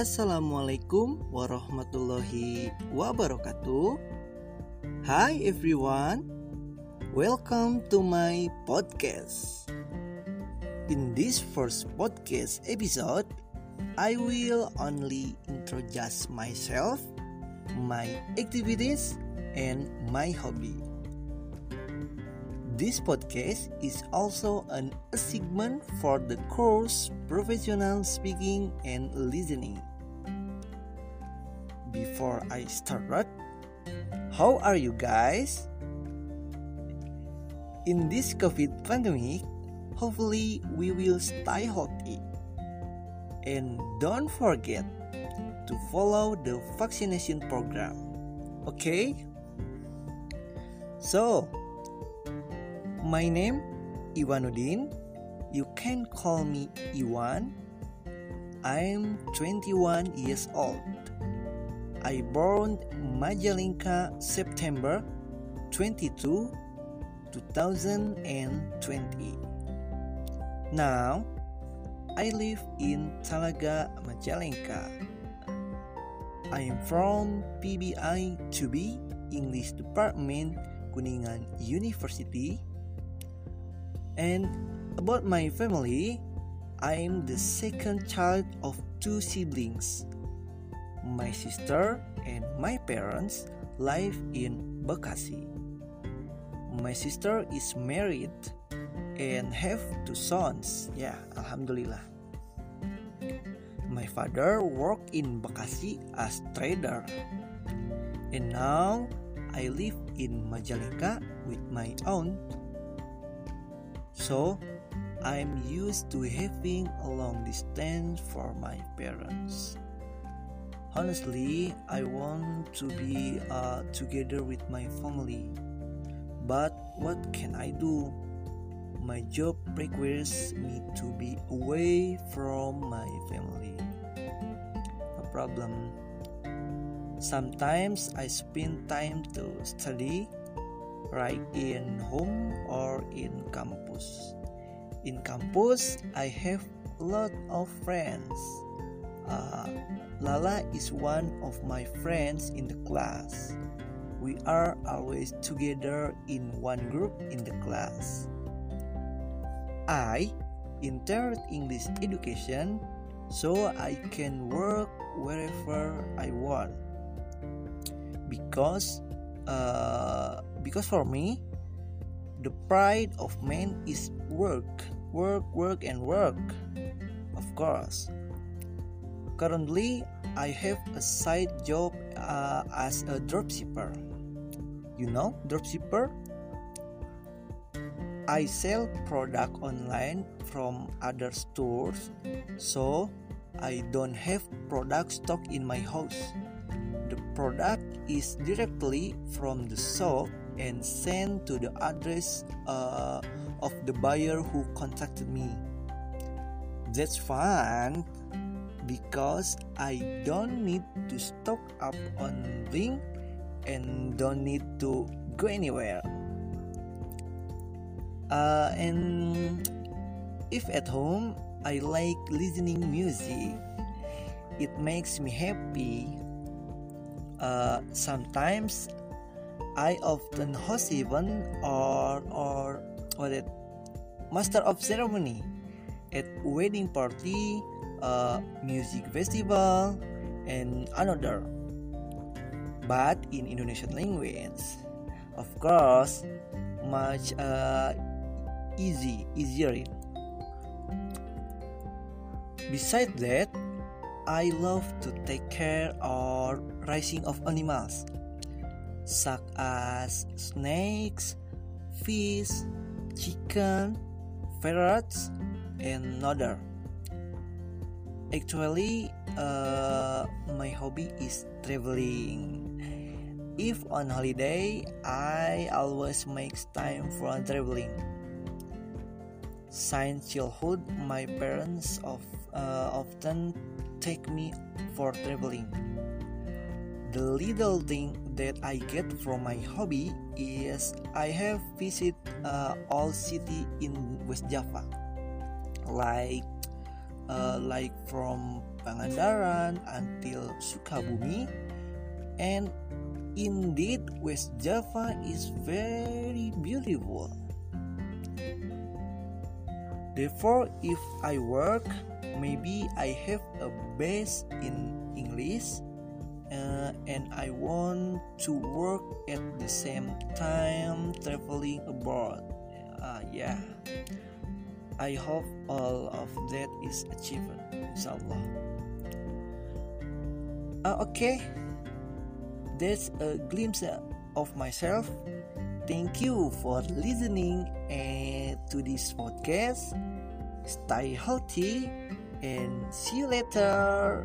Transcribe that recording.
Assalamualaikum warahmatullahi wabarakatuh. Hi everyone, welcome to my podcast. In this first podcast episode, I will only introduce myself, my activities, and my hobby. This podcast is also an assignment for the course Professional Speaking and Listening. Before I start, how are you guys? In this COVID pandemic, hopefully we will stay healthy. And don't forget to follow the vaccination program. Okay? So, my name Iwanudin. You can call me Iwan. I'm 21 years old. I born Majalengka September 22, 2020. Now, I live in Talaga, Majalengka. I am from PBI 2B English Department Kuningan University and about my family, I'm the second child of two siblings. My sister and my parents live in Bekasi. My sister is married and have two sons. Yeah, alhamdulillah. My father worked in Bekasi as trader. And now I live in Majalengka with my aunt so, I'm used to having a long distance for my parents. Honestly, I want to be uh, together with my family. But what can I do? My job requires me to be away from my family. No problem. Sometimes I spend time to study right in home or in campus. In campus, I have a lot of friends. Uh, Lala is one of my friends in the class. We are always together in one group in the class. I entered English education so I can work wherever I want because uh, because for me the pride of man is work work work and work. Of course. Currently i have a side job uh, as a dropshipper. You know dropshipper? I sell product online from other stores so i don't have product stock in my house. The product is directly from the shop and sent to the address uh, of the buyer who contacted me. That's fun because I don't need to stock up on things and don't need to go anywhere. Uh, and if at home, I like listening music. It makes me happy. Uh, sometimes I often host event or or what it master of ceremony at wedding party, uh, music festival, and another. But in Indonesian language, of course, much uh, easy easier. Besides that, I love to take care or raising of animals such as snakes, fish, chicken, ferrets, and other. Actually, uh, my hobby is traveling. If on holiday, I always make time for traveling. Since childhood, my parents of, uh, often take me for traveling. The little thing that I get from my hobby is I have visited uh, all city in West Java, like uh, like from Pangandaran until Sukabumi. And indeed West Java is very beautiful. Therefore if I work maybe I have a base in English uh, and I want to work at the same time traveling abroad. Uh, yeah, I hope all of that is achieved, inshallah. Uh, okay, that's a glimpse of myself. Thank you for listening uh, to this podcast. Stay healthy and see you later.